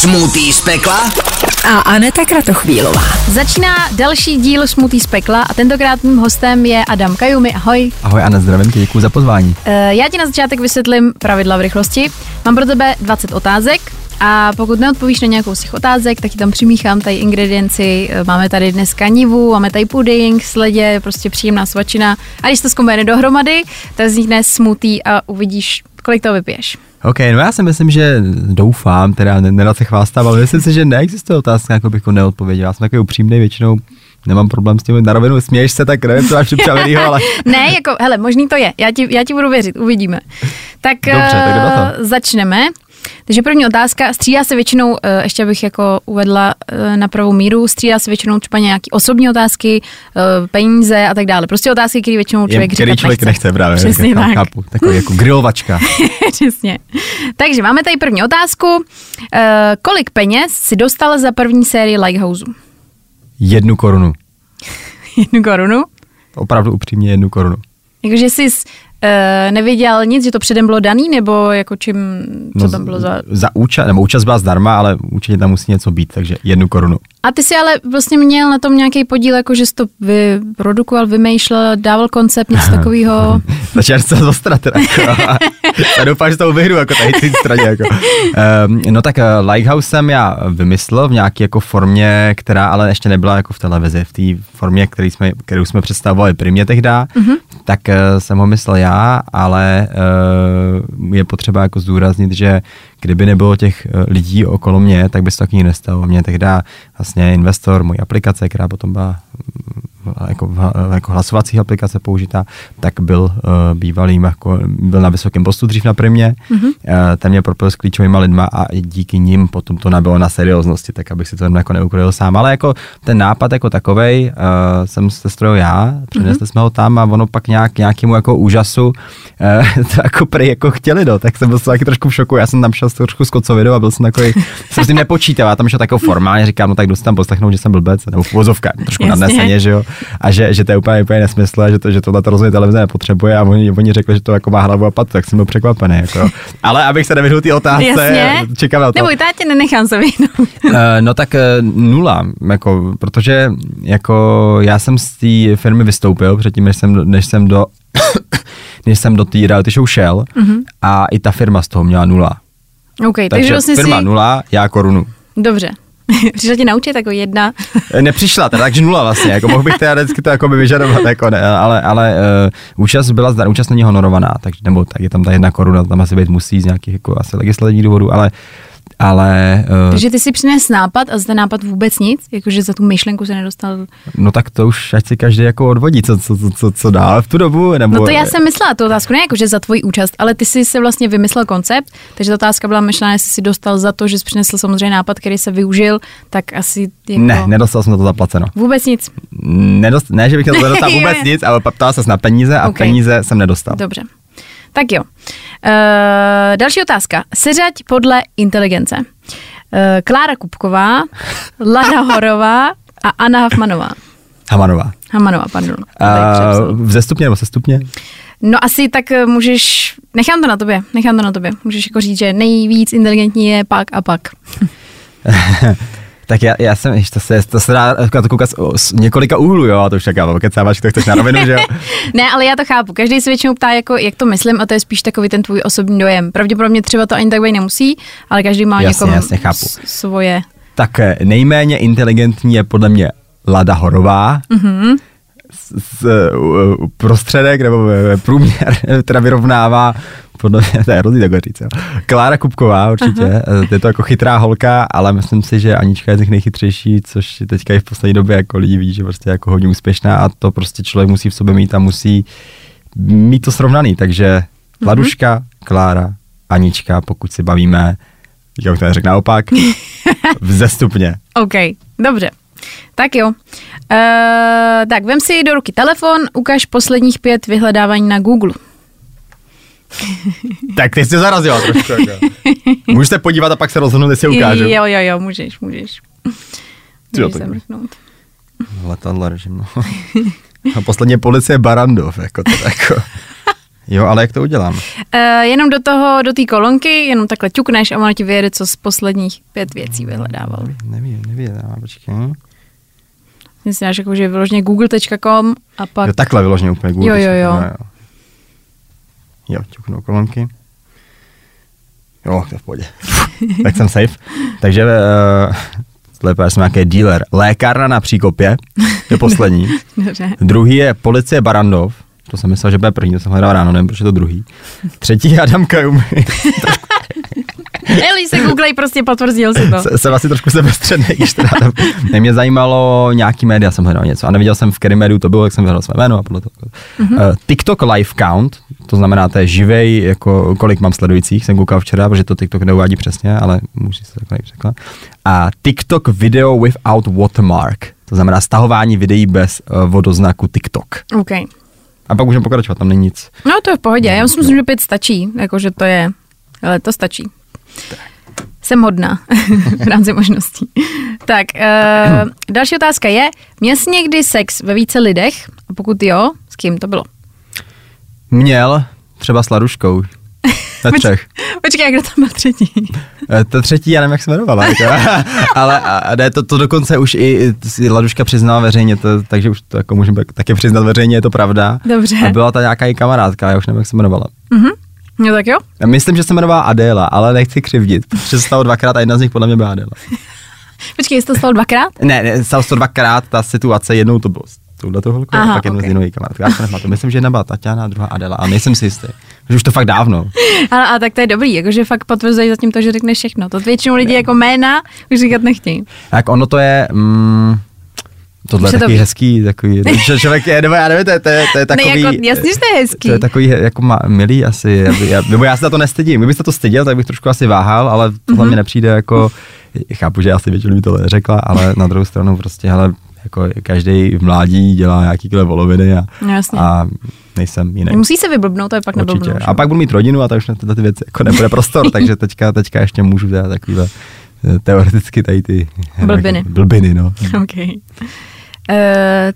Smutý z pekla a Aneta Kratochvílová. Začíná další díl Smutý z pekla a tentokrát mým hostem je Adam Kajumi. Ahoj. Ahoj Anna, zdravím tě, děkuji za pozvání. Uh, já ti na začátek vysvětlím pravidla v rychlosti. Mám pro tebe 20 otázek, a pokud neodpovíš na nějakou z těch otázek, tak ti tam přimíchám tady ingredienci. Eh, máme tady dnes kanivu, máme tady puding, sledě, prostě příjemná svačina. A když to zkombinuje dohromady, tak vznikne smutý a uvidíš, kolik to vypiješ. OK, no já si myslím, že doufám, teda nerad se chvástám, ale myslím si, že neexistuje otázka, jako bych neodpověděl. Já jsem takový upřímný většinou, nemám problém s tím na rovinu, směješ se, tak nevím, co máš připravenýho, ale... ne, jako, hele, možný to je, já ti, já ti budu věřit, uvidíme. Tak, Dobře, tak uh, začneme. Takže první otázka, střídá se většinou, eh, ještě bych jako uvedla eh, na pravou míru, střídá se většinou třeba nějaké osobní otázky, eh, peníze a tak dále. Prostě otázky, které většinou člověk říká. člověk nechce, nechce právě. Přesně tak. Chápu, takový jako grilovačka. Přesně. Takže máme tady první otázku. Kolik peněz si dostal za první sérii Lighthouse? Jednu korunu. jednu korunu? Opravdu upřímně jednu korunu. Jakože jsi Uh, nevěděl nic, že to předem bylo daný, nebo jako čím, co no, tam bylo za... Za účast, nebo účast byla zdarma, ale určitě tam musí něco být, takže jednu korunu. A ty si ale vlastně měl na tom nějaký podíl, jako že jsi to vyprodukoval, vymýšlel, dával koncept, něco takového. Začal se zostrat teda. já doufám, že to vyhru jako tady ty straně. Jako. Um, no tak uh, Lighthouse jsem já vymyslel v nějaké jako formě, která ale ještě nebyla jako v televizi, v té formě, který jsme, kterou jsme představovali primě tehdy, mm-hmm. tak uh, jsem ho myslel já, ale uh, je potřeba jako zdůraznit, že kdyby nebylo těch lidí okolo mě, tak by se to taky nestalo. Mě tehdy vlastně investor mojí aplikace, která potom byla jako, jako hlasovací aplikace použitá, tak byl uh, bývalým, jako, byl na vysokém postu dřív na primě, mm-hmm. uh, ten mě propil s klíčovými lidma a díky nim potom to nabylo na serióznosti, tak abych si to jako neukryl sám. Ale jako ten nápad jako takovej uh, jsem se strojil já, přinesli mm-hmm. jsme ho tam a ono pak nějak, nějakému jako úžasu uh, to jako prej jako chtěli, do, no, tak jsem byl taky trošku v šoku, já jsem tam šel trošku kocovidu a byl jsem takový, jsem s tím nepočítal, já tam šel takovou formálně, říkám, no tak dostám poslechnout, že jsem blbec, nebo v vozovka, trošku nadneseně, že jo a že, že to je úplně, úplně nesmysl, že, to, že tohle to rozhodně televize nepotřebuje a oni, oni řekli, že to jako má hlavu a pat, tak jsem byl překvapený. Jako. Ale abych se nevyhnul ty otázce, Jasně. čekám na to. Neboj, tě nenechám se vyhnout. uh, no tak uh, nula, jako, protože jako já jsem z té firmy vystoupil předtím, než jsem, než jsem do než jsem do té reality show šel mm-hmm. a i ta firma z toho měla nula. Okay, takže, takže vlastně firma si... nula, já korunu. Dobře. Přišla ti naučit jako jedna? Eh, nepřišla, teda, takže nula vlastně, jako mohl bych vždycky to jako by vyžadovat, jako ne, ale, ale uh, účast byla zda, účast není honorovaná, takže, nebo tak je tam ta jedna koruna, tam asi být musí z nějakých jako asi legislativních důvodů, ale ale... Uh, Takže ty si přines nápad a za ten nápad vůbec nic? Jakože za tu myšlenku se nedostal? No tak to už ať si každý jako odvodí, co, co, co, co, dál v tu dobu. Nebo... No to já jsem myslela tu otázku, ne jakože za tvoji účast, ale ty jsi se vlastně vymyslel koncept, takže ta otázka byla myšlená, jestli si dostal za to, že jsi přinesl samozřejmě nápad, který se využil, tak asi jako... Ne, nedostal jsem to zaplaceno. Vůbec nic? Nedost, ne, že bych to nedostal vůbec nic, ale ptal se na peníze a okay. peníze jsem nedostal. Dobře. Tak jo. Uh, další otázka. Seřaď podle inteligence. Eh, Klára Kupková, Lada Horová a Anna Hafmanová. Hamanová. Hamanová, pardon. Uh, v stupně nebo se stupně? No asi tak eh, můžeš, nechám to na tobě, nechám to na tobě. Můžeš jako říct, že nejvíc inteligentní je pak a pak. Tak já, já jsem, to se, to se dá to koukat z několika úhlů, jo, a to už čekám, kecáváš, to chceš na rovinu, že jo? ne, ale já to chápu. Každý se většinou ptá, jako, jak to myslím, a to je spíš takový ten tvůj osobní dojem. Pravděpodobně třeba to ani tak nemusí, ale každý má jasně, jako jasně, chápu. svoje. Tak eh, nejméně inteligentní je podle mě Lada Horová, mm-hmm. Z, z, prostředek nebo průměr teda vyrovnává podle mě, to je hrozný takhle říct, jo. Klára Kupková určitě, uh-huh. je to jako chytrá holka, ale myslím si, že Anička je z nich nejchytřejší, což teďka i v poslední době jako lidi ví, že prostě jako hodně úspěšná a to prostě člověk musí v sobě mít a musí mít to srovnaný, takže uh-huh. Laduška, Klára, Anička, pokud si bavíme, jak to řekl naopak, vzestupně. OK, dobře. Tak jo. Uh, tak vem si do ruky telefon, ukaž posledních pět vyhledávání na Google. tak ty jsi zarazila trošku. Jako. Můžeš se podívat a pak se rozhodnout, jestli ukážu. Jo, jo, jo, můžeš, můžeš. Můžeš se mrknout. Letadla režim, no. A posledně policie Barandov, jako to jako. Jo, ale jak to udělám? Uh, jenom do toho, do té kolonky, jenom takhle ťukneš a ono ti vyjede, co z posledních pět věcí vyhledával. Nevím, nevím, počkej. Myslím, jako, že vyloženě google.com a pak... Jo, takhle vyloženě úplně Google. Jo, jo, jo. jo, jo. Ťuknu kolonky. Jo, to je v pohodě. tak jsem safe. Takže uh, Lepa, jsem nějaký dealer. Lékárna na Příkopě, je poslední. Dobře. Druhý je policie Barandov, to jsem myslel, že bude první, to jsem hledal ráno, nevím, proč je to druhý. Třetí je Adam Kajumi. Eli se googlej, prostě potvrdil si to. jsem asi trošku sebestředný, když teda tam, ne, mě zajímalo nějaký média, jsem hledal něco a neviděl jsem v který médiu to bylo, jak jsem hledal své jméno a podle toho. Mm-hmm. Uh, TikTok live count, to znamená, to je živej, jako kolik mám sledujících, jsem koukal včera, protože to TikTok neuvádí přesně, ale můžu se takhle řekla. A TikTok video without watermark, to znamená stahování videí bez uh, vodoznaku TikTok. OK. A pak můžeme pokračovat, tam není nic. No to je v pohodě, já si myslím, že pět stačí, jakože to je, ale to stačí. Jsem hodná v rámci možností. Tak, uh, další otázka je, měl jsi někdy sex ve více lidech? A pokud jo, s kým to bylo? Měl, třeba s Laduškou. Ve třech. Počkej, jak kdo tam byl třetí? Eh, to třetí, já nevím, jak se jmenovala. Jako. ale a, ne, to, to dokonce už i, Laduška přiznala veřejně, to, takže už to jako můžeme taky přiznat veřejně, je to pravda. Dobře. A byla ta nějaká i kamarádka, já už nevím, jak se jmenovala. Mhm. No tak jo. Já myslím, že se jmenovala Adéla, ale nechci křivdit, protože se stalo dvakrát a jedna z nich podle mě byla Adéla. Počkej, jsi to stalo dvakrát? Ne, ne, stalo se to dvakrát, ta situace, jednou to bylo touhle holkou a pak jednou okay. s jinou kamarádkou. Já se nepamatuju. Myslím, že jedna byla Tatiana a druhá Adela, ale nejsem si jistý. Že už to fakt dávno. Ale, a tak to je dobrý, jakože fakt potvrzují zatím to, že řekneš všechno. To většinou lidi jako jména už říkat nechtějí. Tak ono to je, mm, Tohle je takový to... hezký, takový, že člověk je, nebo já nevím, to je, to je, to je takový... Ne, jako, jasně, že to je hezký. To je takový, jako má, milý asi, já, nebo já se za to nestydím. Kdybyste to styděl, tak bych trošku asi váhal, ale tohle mm-hmm. mi nepřijde jako, chápu, že asi většinou by to řekla, ale na druhou stranu prostě, hele, jako každý v mládí dělá nějakýhle voloviny a, no, jasně. a nejsem jiný. Musí se vyblbnout, to je pak neblbnou. A pak budu mít rodinu a to už na tyhle ty věci jako nebude prostor, takže teďka, teďka ještě můžu dělat takovýhle teoreticky tady ty blbiny. blbiny no. Okay. Uh,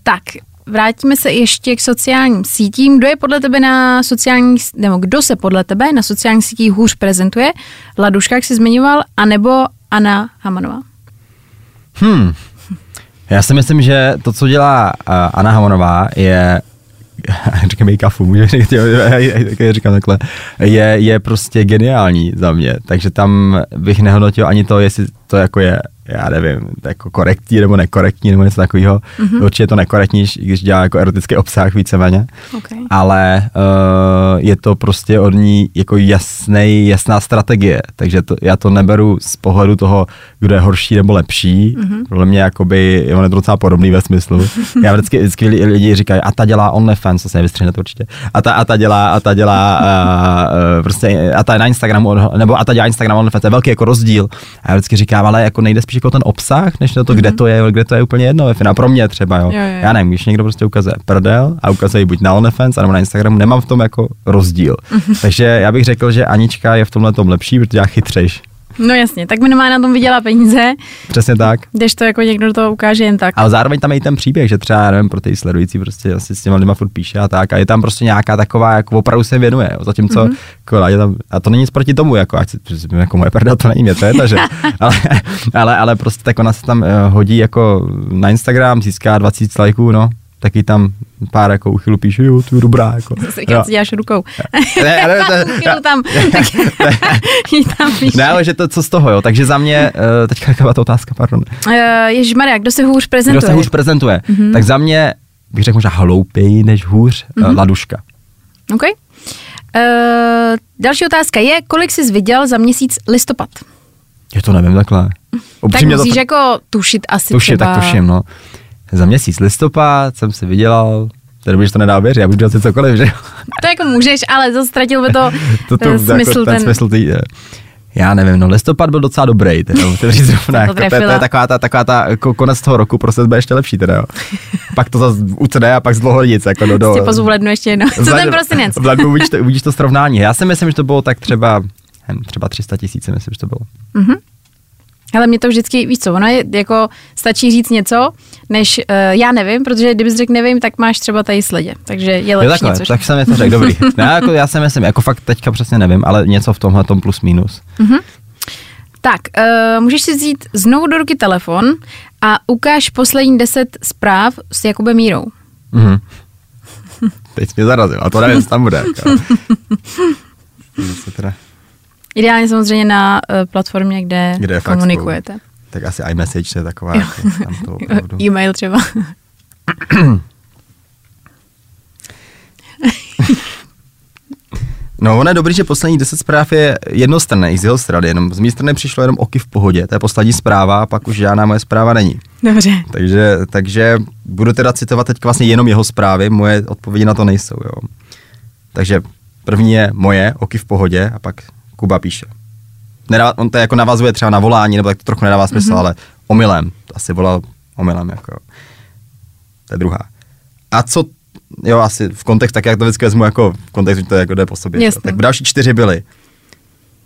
tak, vrátíme se ještě k sociálním sítím. Kdo je podle tebe na sociálních, nebo kdo se podle tebe na sociálních sítích hůř prezentuje? Laduška, jak jsi zmiňoval, anebo Anna Hamanová? Hmm. Já si myslím, že to, co dělá uh, Anna Hamanová, je říkám její kafu, můžeš říkat, já říkám takhle, je, je prostě geniální za mě, takže tam bych nehodnotil ani to, jestli to jako je já nevím, jako korektní nebo nekorektní nebo něco takového. Mm-hmm. Určitě je to nekorektní, když dělá jako erotický obsah víceméně, okay. ale uh, je to prostě od ní jako jasný, jasná strategie, takže to, já to neberu z pohledu toho, kdo je horší nebo lepší. Mm-hmm. Podle mě jakoby, on je to docela podobný ve smyslu. Já vždycky, vždycky lidi říkají, a ta dělá OnlyFans, to se nevystřihne to určitě. A ta, a ta dělá, a ta dělá uh, uh, prostě, a ta je na Instagramu, nebo a ta dělá Instagram OnlyFans, to je velký jako rozdíl. A já vždycky říkám, ale jako nejde spíš jako ten obsah, než na to, mm-hmm. kde to je, kde to je úplně jedno ve finále. Pro mě třeba, jo. Jo, jo. Já nevím, když někdo prostě ukazuje prdel a ukazuje buď na OnlyFans, nebo na Instagramu, nemám v tom jako rozdíl. Mm-hmm. Takže já bych řekl, že Anička je v tomhle tom lepší, protože já chytřejš. No jasně, tak minimálně na tom vydělá peníze. Přesně tak. Když to jako někdo do toho ukáže jen tak. Ale zároveň tam je i ten příběh, že třeba, já nevím, pro ty sledující prostě asi s těma lidma furt píše a tak. A je tam prostě nějaká taková, jako opravdu se věnuje. Jo. Zatímco, mm-hmm. jako, je tam, a to není nic proti tomu, jako, ať si, jako moje perda, to není mě, to je to, že. ale, ale, ale, prostě tak ona se tam uh, hodí jako na Instagram, získá 20 lajků, no, taky tam pár jako uchylu píše, jo, tu dobrá. Jako. Zase říkám, co děláš rukou. ne, ne, ne, uchylu tam, tam píše. Ne, ale že to co z toho, jo. Takže za mě, uh, teďka jaká ta otázka, pardon. Uh, Ježišmarja, kdo se hůř prezentuje? Kdo se hůř prezentuje. Mm-hmm. Tak za mě bych řekl možná hloupěji než hůř, mm-hmm. uh, laduška. OK. Uh, další otázka je, kolik jsi viděl za měsíc listopad? Já to nevím takhle. Upřímně tak musíš to... jako tušit asi Tušit, třeba... tak tuším, no za měsíc listopad jsem si vydělal, Tady bych to nedal věřit, já budu dělat si cokoliv, že To jako můžeš, ale to ztratil by to, to, to smysl. Jako, ten, ten smysl tý, já nevím, no listopad byl docela dobrý, teda, to, říct zrovna, jako, to, to, je taková ta, taková ta jako konec toho roku, prostě bude ještě lepší, teda jo. Pak to zase ucne a pak z dlouho nic, jako do, do... Prostě pozvu v lednu ještě jedno. Co ten prosinec? V lednu uvidíš to, uvidíš to srovnání. Já si myslím, že to bylo tak třeba, třeba 300 tisíc, myslím, že to bylo. Mm-hmm. Ale mě to vždycky, víš co, ono je jako, stačí říct něco, než uh, já nevím, protože kdybys řekl nevím, tak máš třeba tady sledě, takže je lepší Jo, takhle, něco. tak jsem je to řekl, dobrý. Ne, jako, já si myslím, jako fakt teďka přesně nevím, ale něco v tomhle tom plus minus. Tak, uh, můžeš si vzít znovu do ruky telefon a ukáž poslední deset zpráv s Jakubem Mírou. Mhm. Teď jsi mě zarazil, a to nevím, co tam bude. Jako. Teda, Ideálně samozřejmě na uh, platformě, kde, Kde komunikujete. tak asi iMessage to je taková, jako, tam to opravdu. E-mail třeba. No, ono je dobrý, že poslední 10 zpráv je jednostranný z jeho strany, jenom z mé strany přišlo jenom oky v pohodě, to je poslední zpráva a pak už žádná moje zpráva není. Dobře. Takže, takže budu teda citovat teď vlastně jenom jeho zprávy, moje odpovědi na to nejsou, jo. Takže první je moje, oky v pohodě a pak Kuba píše. Nedává, on to jako navazuje třeba na volání, nebo tak to trochu nedává smysl, mm-hmm. ale omylem, to asi volal omylem, jako. To je druhá. A co, jo, asi v kontextu, tak jak to vždycky vezmu, jako v kontextu, to jako jde po sobě. Jasně. Tak další čtyři byly.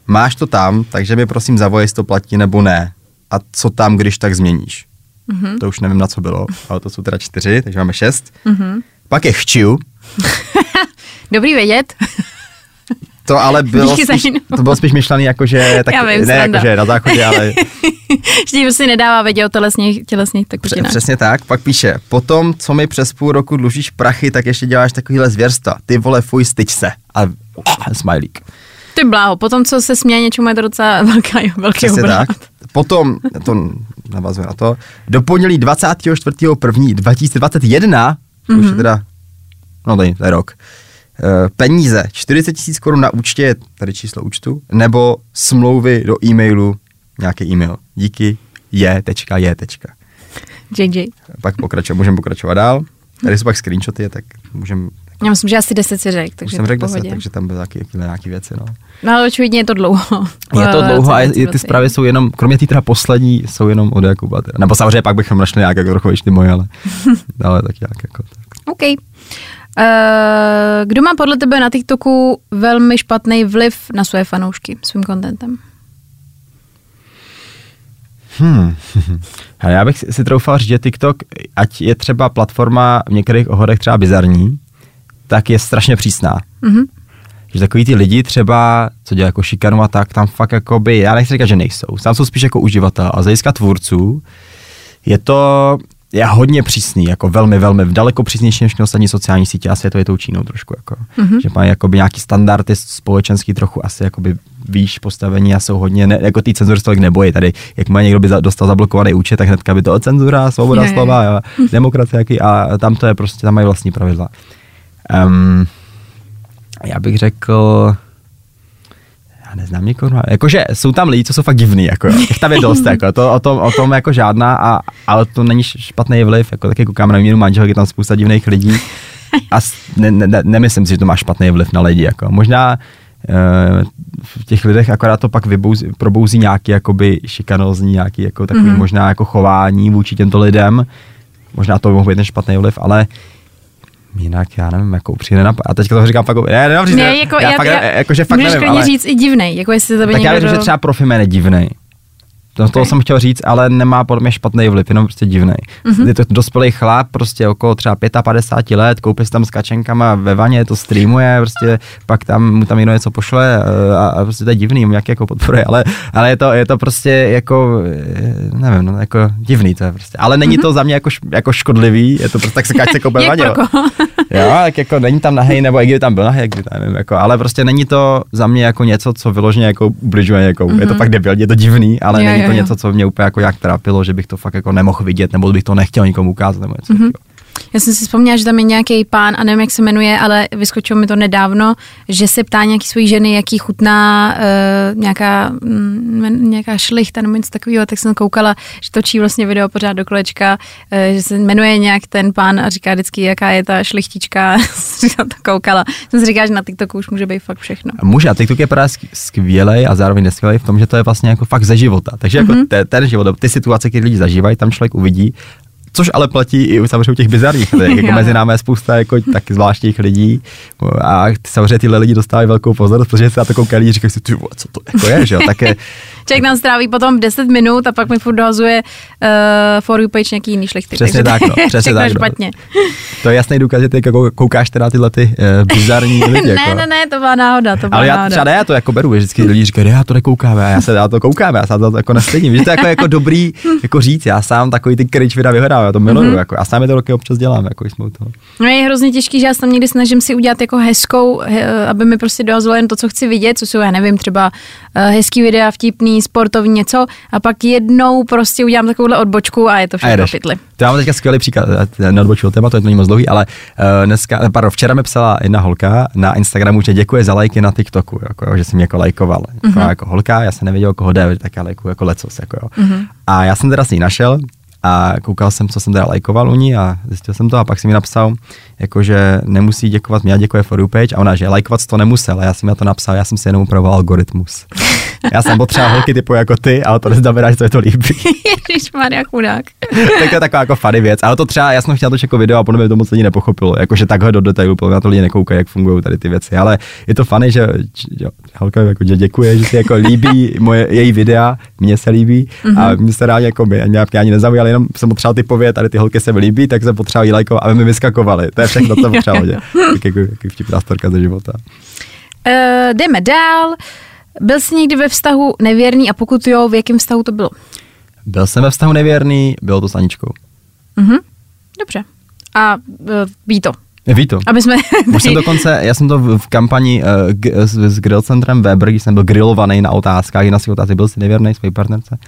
Máš to tam, takže mi prosím zavolej, jestli to platí nebo ne. A co tam, když tak změníš. Mm-hmm. To už nevím, na co bylo, ale to jsou teda čtyři, takže máme šest. Mm-hmm. Pak je chčiu, Dobrý vědět. To ale bylo spíš, to bylo spíš myšlený jako, že, tak, Já vím, ne jako, že na záchodě, ale Vždyť prostě nedává vědět o tělesných, tělesných tekutinách. Přesně tak, pak píše, potom, co mi přes půl roku dlužíš prachy, tak ještě děláš takovýhle zvěrstva. Ty vole, fuj, styč se. A smajlík. Ty bláho, potom co se směje něčemu, je to docela velká, velký Přesně obrat. tak. Potom, to navazuje na to, do pondělí 24.1.2021, mm-hmm. už je teda, no to je rok, peníze, 40 tisíc korun na účtě, je tady číslo účtu, nebo smlouvy do e-mailu, nějaký e-mail. Díky, je, tečka, je, tečka. JJ. Pak pokračovat, můžeme pokračovat dál. Tady jsou pak screenshoty, tak můžeme, Já myslím, že asi 10 si řekl, takže jsem řekl 10, pohodě. takže tam byly nějaké, nějaké věci, no. No ale očividně je to dlouho. Je to Eh, dlouho a je- ty 20. zprávy jsou jenom, kromě té teda poslední, jsou jenom od Jakuba. Teda. Nebo samozřejmě pak bychom našli nějak jako trochu ještě moje, ale, ale tak nějak jako. Tak. OK. Uh, kdo má podle tebe na TikToku velmi špatný vliv na své fanoušky svým contentem? Hmm. Hele, já bych si- troufal říct, že TikTok, ať je třeba platforma v některých ohledech třeba bizarní, tak je strašně přísná. Mhm. Že takový ty lidi třeba, co dělají jako šikanu a tak, tam fakt jako by, já nechci říkat, že nejsou, tam jsou spíš jako uživatel a z hlediska tvůrců je to je hodně přísný, jako velmi, velmi, daleko přísnější než ostatní sociální sítě a světově tou Čínou trošku, jako. Mm-hmm. že mají jakoby nějaký standardy společenský trochu asi jakoby výš postavení a jsou hodně, ne, jako ty cenzury se tolik nebojí, tady, jak má někdo by za, dostal zablokovaný účet, tak hnedka by to cenzura, svoboda Je, je. slova, a demokracie jaký, a tam to je prostě, tam mají vlastní pravidla. Um, já bych řekl, neznám nikoho, no, jakože jsou tam lidi, co jsou fakt divný, jako jo. Těch tam je dost, jako, to, o, tom, o tom jako žádná, a, ale to není špatný vliv, jako taky koukám na výměnu manželky, je tam spousta divných lidí a ne, ne, ne, nemyslím si, že to má špatný vliv na lidi, jako. Možná eh, v těch lidech akorát to pak vybouzí, probouzí nějaký jakoby šikanózní, nějaký jako takový mm-hmm. možná jako chování vůči těmto lidem, možná to by mohl být ten špatný vliv, ale jinak já nevím, jako upřímně nenap... A teďka to říkám fakt, ne, ne, Ne, jako, já, já, fakt, já, jako, že fakt můžeš nevím, ale... říct i divnej, jako jestli tebe Tak já věřím, že třeba Profiman je divnej. To, okay. toho jsem chtěl říct, ale nemá podle mě špatný vliv, jenom prostě. Mhm. Mm-hmm. Je to dospělý chlap, prostě okolo třeba 55 let, koupí si tam s kačenkama ve vaně, to streamuje, prostě pak tam mu tam někdo něco pošle eh, a, a prostě to je divný, jak jako podporuje, ale, ale je, to, je to prostě jako, eh, nevím, no, jako divný to je prostě. Ale není mm-hmm. to za mě jako, jako škodlivý, je to prostě tak se kačce koupí ve vaně. Jo. tak jako není tam nahej, nebo i kdyby tam byl nahej, kdy tam nevím, jako, ale prostě není to za mě jako něco, co vyloženě jako ubližuje někomu. Mm-hmm. Je to fakt debilní, je to divný, ale Jo, není to jo. něco, co mě úplně jako jak trápilo, že bych to fakt jako nemohl vidět, nebo bych to nechtěl nikomu ukázat, nebo něco. Mm-hmm. Já jsem si vzpomněla, že tam je nějaký pán, a nevím, jak se jmenuje, ale vyskočilo mi to nedávno, že se ptá nějaký svojí ženy, jaký chutná uh, nějaká, mm, nějaká šlichta nebo něco takového, tak jsem koukala, že točí vlastně video pořád do kolečka, uh, že se jmenuje nějak ten pán a říká vždycky, jaká je ta šlichtička, jsem to koukala. Jsem si říkala, že na TikToku už může být fakt všechno. A Může, a TikTok je právě skvělý a zároveň neskvělý v tom, že to je vlastně jako fakt ze života. Takže jako Mhm. mm-hmm. ten, ten život, ty situace, které lidi zažívají, tam člověk uvidí, Což ale platí i u samozřejmě u těch bizarních lidí. Jako mezi námi je spousta jako taky zvláštních lidí a samozřejmě tyhle lidi dostávají velkou pozornost, protože se na to koukají lidi, říkají si, ty vole, co to jako je, že jo, tak je, Člověk nám stráví potom 10 minut a pak mi furt dohazuje uh, for you page nějaký jiný šlechty. Přesně tak, no, přesně tak, no. špatně. to je jasný důkaz, že ty jako koukáš teda tyhle ty uh, bizarní lidi. ne, jako. ne, ne, to byla náhoda, to byla Ale já náhoda. třeba ne, já to jako beru, že vždycky lidi říkají, "Ne, já to nekoukáme, a já se na to koukám, já se na to jako nestydím. Že to je jako, jako dobrý jako říct, já sám takový ty cringe videa vyhledávám, já to miluju, Mhm. jako, já sám je to roky občas dělám, jako jsme u toho. No je hrozně těžký, že já se tam někdy snažím si udělat jako hezkou, he, aby mi prostě dohazovalo jen to, co chci vidět, co jsou, já nevím, třeba uh, hezký videa, vtipný, sportovní něco a pak jednou prostě udělám takovouhle odbočku a je to A všechno pytli. To já mám teďka skvělý příklad, neodbočil téma, to je to není moc dlouhý, ale uh, dneska, eh, pardon, včera mi psala jedna holka na Instagramu, že děkuje za lajky na TikToku, jako, že mě jako lajkoval. Jako, Mhm. jako holka, já jsem nevěděl, koho jde, tak já lajkuju jako lecos. Jako, jo. A já jsem teda si ji našel a koukal jsem, co jsem teda lajkoval u ní a zjistil jsem to a pak jsem mi napsal, jako, že nemusí děkovat mě, děkuje for you page a ona, že lajkovat to nemusel a já jsem mi to napsal, já jsem si jenom upravoval algoritmus. Já jsem potřeboval holky typu jako ty, ale to neznamená, že to je to líbí. Ježíš Maria chudák. tak to je taková jako funny věc. Ale to třeba, já jsem chtěl točit jako video a podle mě to moc lidí nepochopilo. Jakože takhle do detailu, podle mě na to lidi nekoukají, jak fungují tady ty věci. Ale je to funny, že jo, holka jako že děkuje, že si jako líbí moje, její videa, mně se líbí mm-hmm. a mě se rádi jako by nějak mě ani nezaujal, jenom jsem potřeboval typově, tady ty holky se mi líbí, tak jsem potřeboval jí lajkovat, aby mi vyskakovaly. To je všechno, co potřeboval. Tak jako, jako vtipná storka ze života. Uh, jdeme dál. Byl jsi někdy ve vztahu nevěrný a pokud jo, v jakém vztahu to bylo? Byl jsem ve vztahu nevěrný, bylo to s Aničkou. Mhm. Dobře. A uh, ví to. Ví to. Aby jsme... Už jsem dokonce, já jsem to v, v kampani uh, g, s, s grill centrem Weber, když jsem byl grillovaný na otázkách, jedna z těch otázek byl jsi nevěrný své partnerce,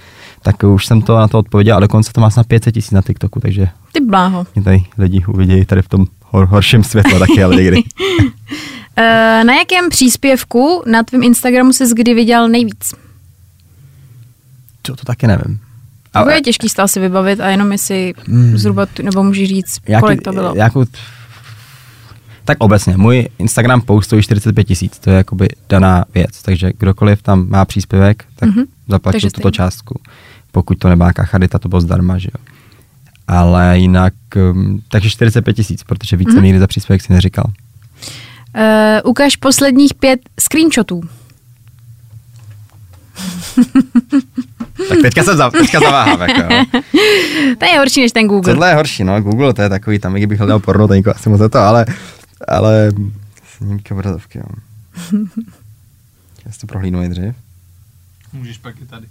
tak už jsem to na to odpověděl a dokonce to má snad 500 tisíc na TikToku, takže Ty bláho. mě tady lidi uvidějí tady v tom hor, horším světle taky, ale někdy. Uh, na jakém příspěvku na tvém Instagramu jsi kdy viděl nejvíc? To, to taky nevím. To je těžký stál si vybavit a jenom jestli zhruba, tu, nebo můžeš říct, jaký- kolik to bylo. Jako, tak obecně, můj Instagram post stojí 45 tisíc, to je jakoby daná věc, takže kdokoliv tam má příspěvek, tak Mhm. mm-hmm. zaplatí tuto stejně. částku. Pokud to nemá nějaká charita, to bylo zdarma, že jo. Ale jinak, um, takže 45 tisíc, protože více Mhm. mm-hmm. nikdy za příspěvek si neříkal. Uh, ukaž posledních pět screenshotů. Tak teďka se za, teďka zaváhám, jako. To je horší než ten Google. Tohle je horší, no, Google to je takový, tam i kdybych hledal porno, to asi moc za to, ale, ale snímky obrazovky, jo. Já si to prohlídnu nejdřív. Můžeš pak i tady.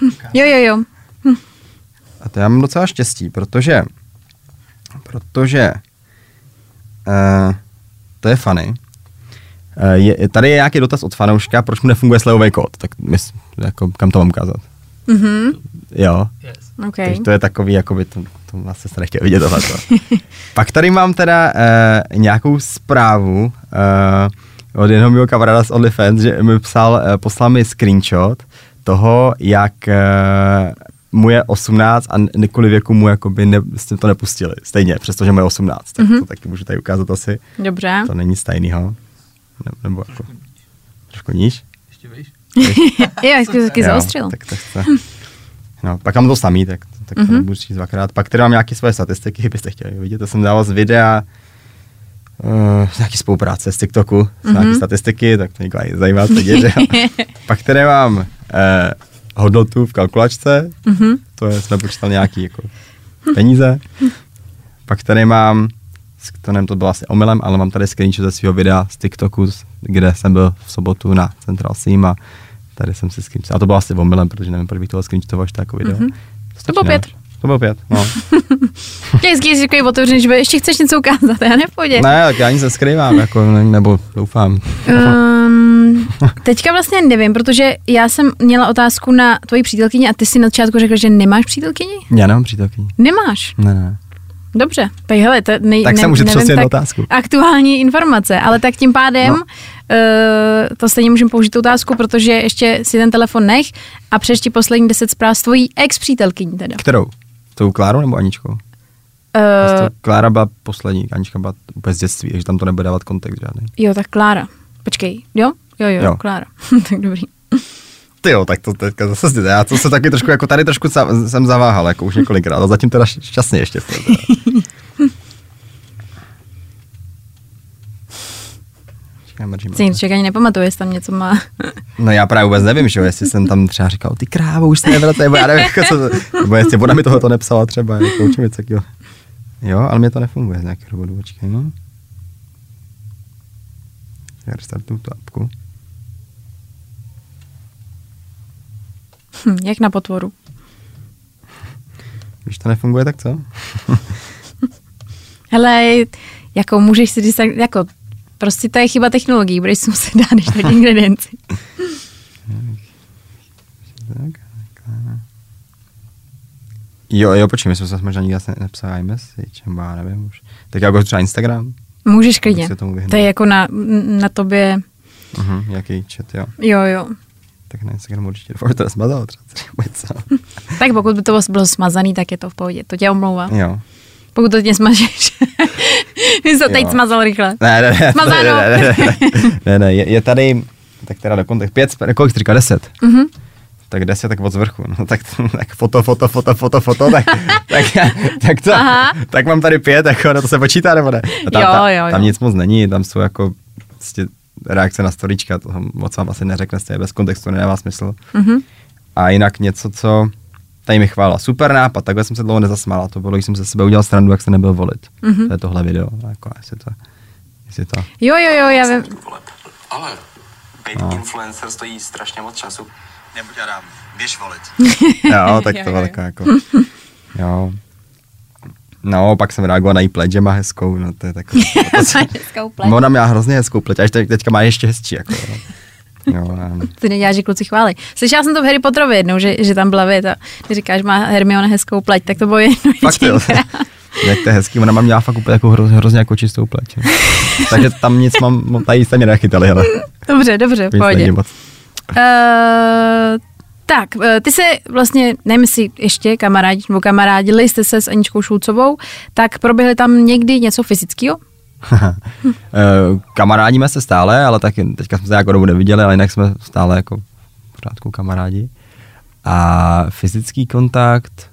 Jo, jo, jo. A to já mám docela štěstí, protože, protože uh, to je funny. Uh, je, tady je nějaký dotaz od fanouška, proč mu nefunguje slevový kód, tak mys, jako, kam to mám ukázat? Mhm. Jo, Yes. OK. takže to je takový, jakoby, to, to vlastně se nechtěl vidět tohleto. Pak tady mám teda uh, nějakou zprávu uh, od jednoho mého kamaráda z OnlyFans, že mi psal, uh, poslal mi screenshot toho, jak uh, mu je 18 a n- kvůli věku mu jakoby ne, to nepustili. Stejně, přestože mu je 18. Tak Mhm. to taky můžu tady ukázat asi. Dobře. To není stejnýho. Ne, nebo jako trošku níž. Ještě víš? Jo, jsi taky zaostřil. Tak to chce. No, pak mám to samý, tak, tak to Mhm. nebudu číst dvakrát. Pak tady mám nějaké svoje statistiky, kdybyste chtěli vidět. To jsem dával z videa uh, z nějaký spolupráce z TikToku, z Mhm. nějaké statistiky, tak to někoho ani zajímá, co děje. že. Pak tady mám uh, hodnotu v kalkulačce, Mhm. to je, jsme počítali nějaký jako peníze. Pak tady mám, to nevím, to bylo asi omylem, ale mám tady screenshot ze svého videa z TikToku, kde jsem byl v sobotu na Central Sim a tady jsem si screenshot. A to bylo asi omylem, protože nevím, proč bych tohle screenshotoval, až to jako video. Mhm. Stačí, To bylo pět. To bylo pět, no. Tě hezky říkají otevřeně, že ještě chceš něco ukázat, já nepohodě. ne, tak já nic neskrývám, jako, ne, nebo doufám. Um, teďka vlastně nevím, protože já jsem měla otázku na tvoji přítelkyni a ty si na začátku řekl, že nemáš přítelkyni? Já nemám přítelkyni. Nemáš. Ne, ne. Dobře, tak hele, to nej, Tak jsem už nevím, přesně tak otázku. Aktuální informace, ale tak tím pádem no. Uh, to stejně můžeme použít tu otázku, protože ještě si ten telefon nech a přečti poslední deset zpráv s tvojí ex přítelkyní teda. Kterou? Tou Klárou nebo Aničkou? Uh, Klára byla poslední, Anička byla úplně z dětství, takže tam to nebude dávat kontext žádný. jo, tak Klára. Počkej, jo? Jo, jo, jo. Jo. Klára. tak dobrý. Ty jo, tak to teďka zase, já to se taky trošku, jako tady trošku sa- jsem zaváhal, jako už několikrát, ale zatím teda šťastně ještě. v tom, teda. Si člověk ani nepamatuje, jestli tam něco má. No já právě vůbec nevím, že jo, jestli jsem tam třeba říkal, ty krávo, už se nevracej, nebo já nevím, jako co, to- nebo jestli ona mi tohoto nepsala třeba, jako učím něco takového. Jo, ale mě to nefunguje z nějakého důvodu, počkej, no. Já restartuju tu apku. Hm, jak na potvoru. Když to nefunguje, tak co? Hele, jako můžeš si říct, jako prostě to je chyba technologií, budeš si muset dát než tak ingredienci. Jo, jo, počkej, my jsme se možná nikdy nepsali iMessage, nebo já nevím už. Tak jako třeba Instagram, Můžeš klidně. To je jako na, na tobě, uh-huh, jaký chat, jo. jo, jo. Tak na Instagramu určitě doufám, že to nesmazal třeba. třeba. Tak pokud by to bylo smazaný, tak je to v pohodě. To tě omlouvá. jo. Pokud to tě smažeš. Jsi to teď smazal rychle. Ne, ne, ne, Smazáno. ne, ne, ne, ne, ne, ne, je, je tady, tak teda do kontextu, pět, kolik jsi říkal, deset? Mhm. Tak deset, tak od zvrchu, no tak, tak foto, foto, foto, foto, foto, tak, tak, tak to, Aha. tak mám tady pět, jako, no to se počítá, nebo ne? Tam, Jo, tam, jo, jo. tam nic moc není, tam jsou jako prostě reakce na storička, to moc vám asi neřekne, to je bez kontextu, nedává smysl. Mhm. A jinak něco, co tady mi chvála. Super nápad, takhle jsem se dlouho nezasmála. To bylo, když jsem se sebe udělal strandu, jak se nebyl volit. Mhm. To je tohle video. Jako, jestli to, jestli to. Jo, jo, jo, já vím. Ale být No. influencer stojí strašně moc času. Nebuď Adam, běž volit. Jo, tak to bylo takové jako, jo. No, pak jsem reagoval na její pleť, že má hezkou, no to je takový. Se, Hezkou pleť. ona měla hrozně hezkou pleť, až teď, teďka má ještě hezčí, jako, jo. Jo, no. Ty neděláš, že kluci chválí. Slyšela jsem to v Harry Potterovi jednou, že, že tam byla věta. Ty říkáš, má Hermione hezkou pleť, tak to bylo jedno Fakt jo. Jak to je hezký, ona má měla fakt úplně jako hroz, hrozně jako čistou pleť. Takže tam nic mám, tady jste mě nechytali, ale Dobře, dobře, v pohodě. moc. Uh, tak, eh, ty se vlastně, nevím jestli ještě kamarádi nebo kamarádili jste se s Aničkou Šulcovou, tak proběhly tam někdy něco fyzického? Eh, Kamarádíme se stále, ale tak teďka jsme se nějakou dobu neviděli, ale jinak jsme stále jako v pořádku kamarádi. A fyzický kontakt,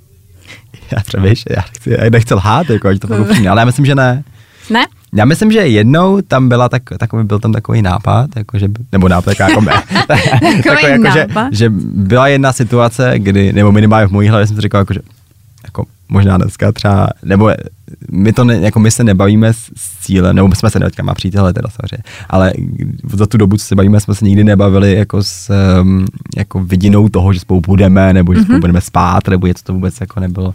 já třeba víš, já nechci, já nechci lhát, jako, ať to fakt upřímně, ale já myslím, že ne. Ne? Já myslím, že jednou tam byla tak, takový, byl tam takový nápad, jako že, nebo nápad, jako, jako, takový, jako že, nápad? že, byla jedna situace, kdy, nebo minimálně v mojí hlavě jsem si říkal, jako, že jako možná dneska třeba, nebo my to ne, jako my se nebavíme s, s cílem, nebo my jsme se ne, teďka má přítele teda samozřejmě, ale za tu dobu, co se bavíme, jsme se nikdy nebavili jako s um, jako vidinou toho, že spolu budeme, nebo že spolu Mhm. budeme spát, nebo něco to vůbec jako nebylo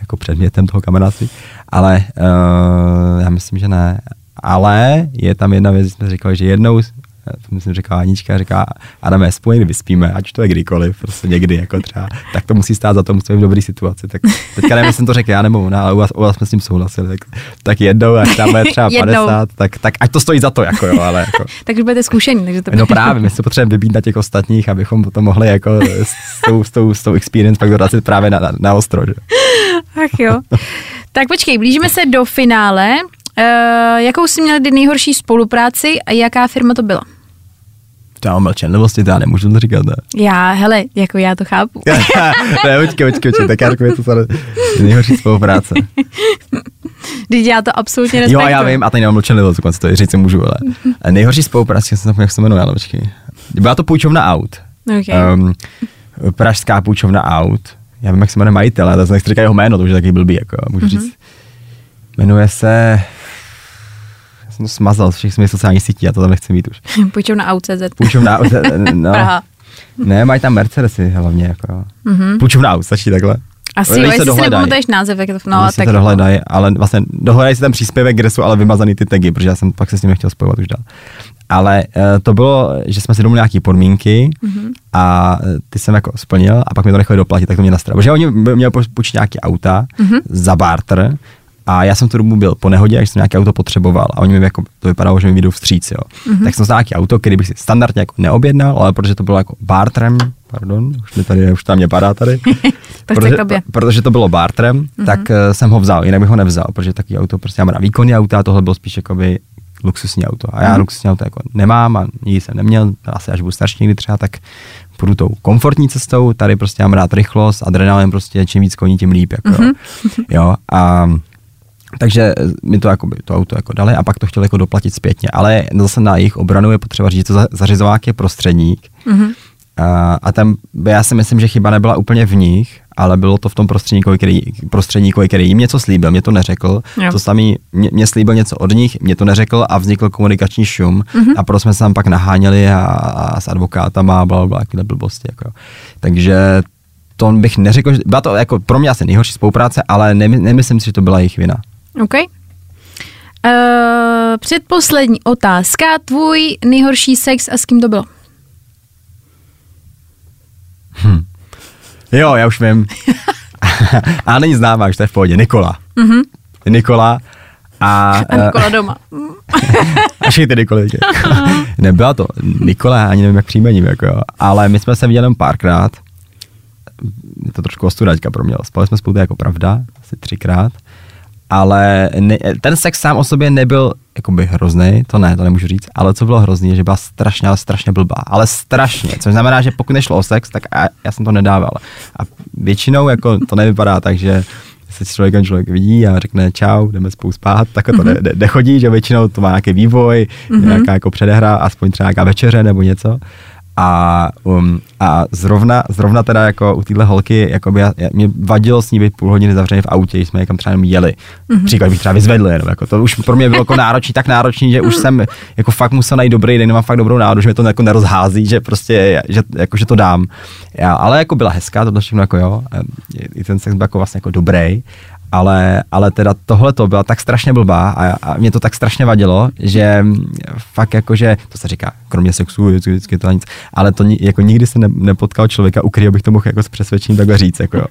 jako předmětem toho kamarádství. Ale uh, já myslím, že ne. Ale je tam jedna věc, jsme říkali, že jednou, to myslím, říkala Anička, říká, Adame, spolu někdy vyspíme, ať to je kdykoliv, prostě někdy, jako třeba, tak to musí stát za to, musíme být v dobré situaci. Tak teďka nevím, jsem to řekl já nebo ona, ale u vás, u vás jsme s tím souhlasili. Tak, tak jednou, až tam bude třeba Jednou. 50, tak, tak ať to stojí za to, jako jo, ale jako, Tak už budete zkušení, takže to No právě, my se potřebujeme vybít na těch ostatních, abychom potom mohli jako s tou, s tou, s tou experience pak dorazit právě na, na, na ostro. Že? Ach jo. Tak počkej, blížíme se do finále. Uh, jakou jsi měl kdy nejhorší spolupráci a jaká firma to byla? To já mám mlčenlivosti, to já nemůžu to říkat. Ne, Já, hele, jako já to chápu. ne počkej, počkej, počkej, tak já řeknu něco tady. Nejhorší spolupráce. Když já to absolutně Jo, respektuju. já vím, a teď nemám mlčenlivost, dokonce to je říct si můžu, ale nejhorší spolupráce, jsem jak se jmenuje, ale počkej. Byla to půjčovna aut. Okay. Um, pražská půjčovna aut. Já vím, jak se jmenuje majitel, ale to nechci říkat jeho jméno, to už je taky blbý, jako, můžu Mhm. říct. Jmenuje se... Já jsem to smazal z všech svých sociálních sítí, já to tam nechci mít už. Půjčou na AUCZ. Půjčovna aut, no. Praha. Ne, mají tam Mercedesy hlavně, jako. Mhm. Půjčovna aut, stačí takhle. Asi jo, jestli si dohledají. nepamatuješ název, jak to, no, si tak to dohledají, ale vlastně dohledají si ten příspěvek, kde jsou ale vymazaný ty tagy, protože já jsem pak se s ním nechtěl spojovat už dál. Ale uh, to bylo, že jsme si domluvili nějaké podmínky Mhm. a eh, ty jsem jako splnil a pak mi to nechali doplatit, tak to mě nastralo. Protože oni měli půjčit nějaké auta Mhm. za barter a já jsem tu dobu byl po nehodě, až jsem nějaké auto potřeboval a oni mi jako, to vypadalo, že mi vyjdou vstříc, jo. Mhm. Tak jsem znal nějaké auto, který bych si standardně jako neobjednal, ale protože to bylo jako barterem, pardon, už mi tady, už tam mě padá tady. Chce protože, tobě. protože to bylo barterem, mm-hmm. tak uh, jsem ho vzal, jinak bych ho nevzal, protože takový auto, prostě já mám rád výkonný auta a tohle bylo spíš jakoby luxusní auto. A já Mhm. luxusní auto jako nemám a nikdy jsem neměl, asi až budu starší někdy třeba, tak půjdu tou komfortní cestou, tady prostě mám rád rychlost, adrenalin prostě, čím víc koní, tím líp, jako mm-hmm. jo. A takže mi to, jako, to auto jako dali a pak to chtěli jako doplatit zpětně. Ale zase na jejich obranu je potřeba říct, že to za- zařizovák je prostředník. Mm-hmm. A, a tam já si myslím, že chyba nebyla úplně v nich, ale bylo to v tom prostředníkovi, který, prostředníkovi, který jim něco slíbil, mě to neřekl. Jo. To samý, mě, mě slíbil něco od nich, mě to neřekl a vznikl komunikační šum mm-hmm. a proto jsme se tam pak naháněli a, a s advokátama a bla, bla, takové blbosti. Jako. Takže to bych neřekl, že byla to jako pro mě asi nejhorší spolupráce, ale nemy, nemyslím si, že to byla jejich vina. OK. Uh, předposlední otázka. Tvůj nejhorší sex a s kým to bylo? Jo, já už vím. a není známá, už to je v pohodě. Nikola. Mm-hmm. Nikola. A, A Nikola doma. a všechny ty Nikoly. Nebyla to Nikola, ani nevím, jak příjmením, jako jo. Ale my jsme se viděli párkrát. Je to trošku ostudačka pro mě. Spali jsme spolu jako pravda, asi třikrát. Ale ne, ten sex sám o sobě nebyl jakoby hrozný, to ne, to nemůžu říct, ale co bylo hrozný, že byla strašně, ale strašně blbá, ale strašně, což znamená, že pokud nešlo o sex, tak já, já jsem to nedával. A většinou jako to nevypadá tak, že se s člověkem člověk vidí a řekne čau, jdeme spolu spát, tak to ne, ne, nechodí, že většinou to má nějaký vývoj, mm-hmm. nějaká jako předehra, aspoň třeba nějaká večeře nebo něco. A, um, a zrovna, zrovna teda jako u téhle holky, jako by já, já, mě vadilo s ní být půl hodiny zavřený v autě, když jsme někam třeba jenom jeli. Mm-hmm. Příklad bych třeba vyzvedl jenom, jako to už pro mě bylo jako náročný, tak náročný, že už jsem jako fakt musel najít dobrý den, mám fakt dobrou náladu, že mě to jako nerozhází, že prostě, že, jako, že to dám. Já, ale jako byla hezká, to všechno jako jo, i ten sex byl jako vlastně jako dobrý, ale, ale teda tohle to byla tak strašně blbá a, a mě to tak strašně vadilo, že fakt jako, že to se říká, kromě sexu, vždycky to nic, ale to jako nikdy se ne, nepotkal člověka, u kterého bych to mohl jako s přesvědčením takhle říct, jako jo.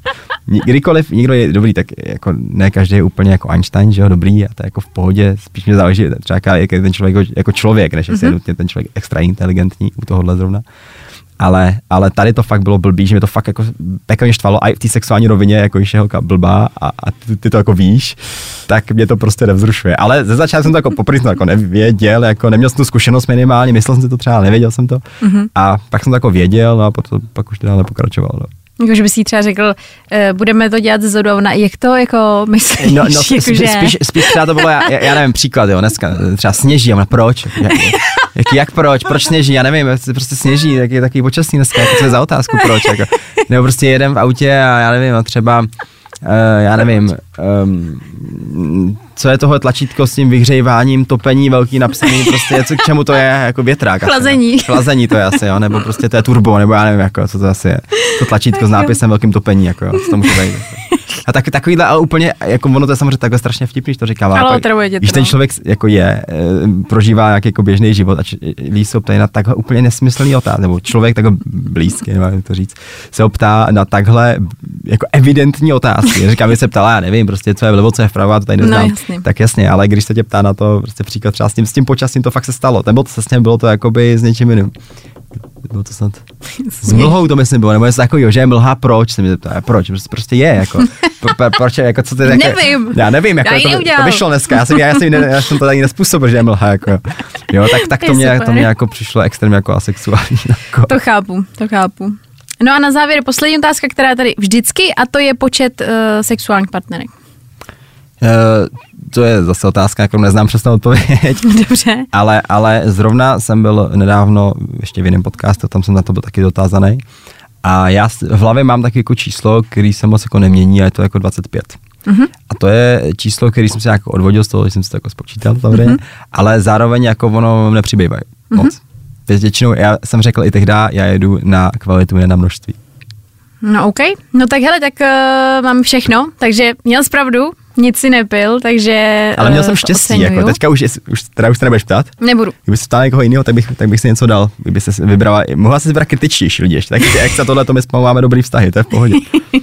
Kdykoliv někdo je dobrý, tak jako ne každý je úplně jako Einstein, že jo, dobrý a to je jako v pohodě, spíš mě záleží třeba jak je ten člověk jako- člověk, než jestli je nutně ten člověk extra inteligentní u tohohle zrovna ale, ale tady to fakt bylo blbý, že mě to fakt jako pekelně štvalo a i v té sexuální rovině, jako když je holka blbá a, a ty, ty, to jako víš, tak mě to prostě nevzrušuje. Ale ze začátku jsem to jako poprvé jako nevěděl, jako neměl jsem tu zkušenost minimálně, myslel jsem si to třeba, nevěděl jsem to. Mm-hmm. A pak jsem to jako věděl no a potom, pak už to dále pokračoval. No. Jako, že bys jí třeba řekl, uh, budeme to dělat ze zodu na jak to jako myslíš? No, no jako, spíš, že... spíš, spíš třeba to bylo, já, já nevím, příklad, jo, dneska třeba sněží, a ona, proč? Jak, jak, jak, proč? Proč sněží? Já nevím, prostě sněží, tak je takový počasný dneska, jako co je za otázku, proč? Jako, nebo prostě jedem v autě a já nevím, a třeba, já nevím, um, co je tohle tlačítko s tím vyhřejváním, topení, velký napsaný, prostě co k čemu to je, jako větrák. asi, Chlazení. No. Chlazení to je asi, jo, nebo prostě to je turbo, nebo já nevím, jako, co to asi je. To tlačítko s nápisem velkým topení, jako, jo, co to může být. A tak, takovýhle, ale úplně, jako ono to je samozřejmě takhle strašně vtipný, že to říkám. Ale otravuje tě Když ten no. člověk jako je, e, prožívá nějaký jako běžný život a č, lí se optají na takhle úplně nesmyslný otázky, nebo člověk takhle blízký, jak to říct, se optá na takhle jako evidentní otázky. Říkám, se ptala, já nevím, prostě co je vlevo, co je vpravo, já to tady No, neznám. jasně. tak jasně, ale když se tě ptá na to, prostě příklad třeba s tím, s tím počasím, to fakt se stalo. Nebo to se bylo to jakoby s něčím jiným. Bylo to snad s mlhou to myslím bylo, nebo něco takového, že je mlha, proč se mi zeptá, proč, prostě, prostě je, jako, pro, pro, proč, je, jako, co to je, jako, Nevím. já nevím, jako, Já to, to, vyšlo dneska, já jsem, já, jsem, já jsem to tady nespůsobil, že je mlha, jako, jo, tak, tak To je mě, to mě jako přišlo extrémně jako asexuální, jako. To chápu, to chápu. No a na závěr poslední otázka, která je tady vždycky, a to je počet uh, sexuálních partnerek. Uh, to je zase otázka, kterou neznám přesnou odpověď. Dobře. Ale, ale zrovna jsem byl nedávno ještě v jiném podcastu, tam jsem na to byl taky dotázaný. A já v hlavě mám taky jako číslo, který se moc jako nemění a je to jako 25. Mm-hmm. A to je číslo, který jsem si jako odvodil z toho, že jsem si to jako spočítal samozřejmě, mm-hmm. ale zároveň jako ono nepřibývají moc. Mm-hmm. Většinou, já jsem řekl i tehdy, já jedu na kvalitu, ne na množství. No OK. No tak hele, tak uh, mám všechno, takže měl jsi pravdu, nic si nepil, takže Ale měl eh, jsem štěstí, oceňuju. jako teďka už, je, už, teda už se nebudeš ptát. Nebudu. Kdyby se ptala někoho jiného, tak bych, tak bych si něco dal. Kdyby se vybrala, mohla si vybrat kritičtější lidi ještě. Tak jak za tohle to my spolu máme dobrý vztahy, to je v pohodě.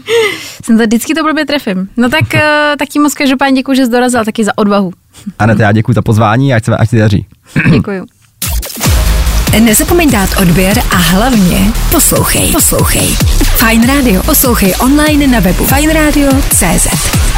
Jsem to vždycky to blbě trefím. No tak, uh, tak ti moc každopádně děkuji, že jsi dorazil taky za odvahu. Anete, já děkuji za pozvání a ať se, ať se daří. Děkuju. Nezapomeň dát odběr a hlavně poslouchej. Poslouchej. Fine Radio. Poslouchej online na webu fajnradio.cz.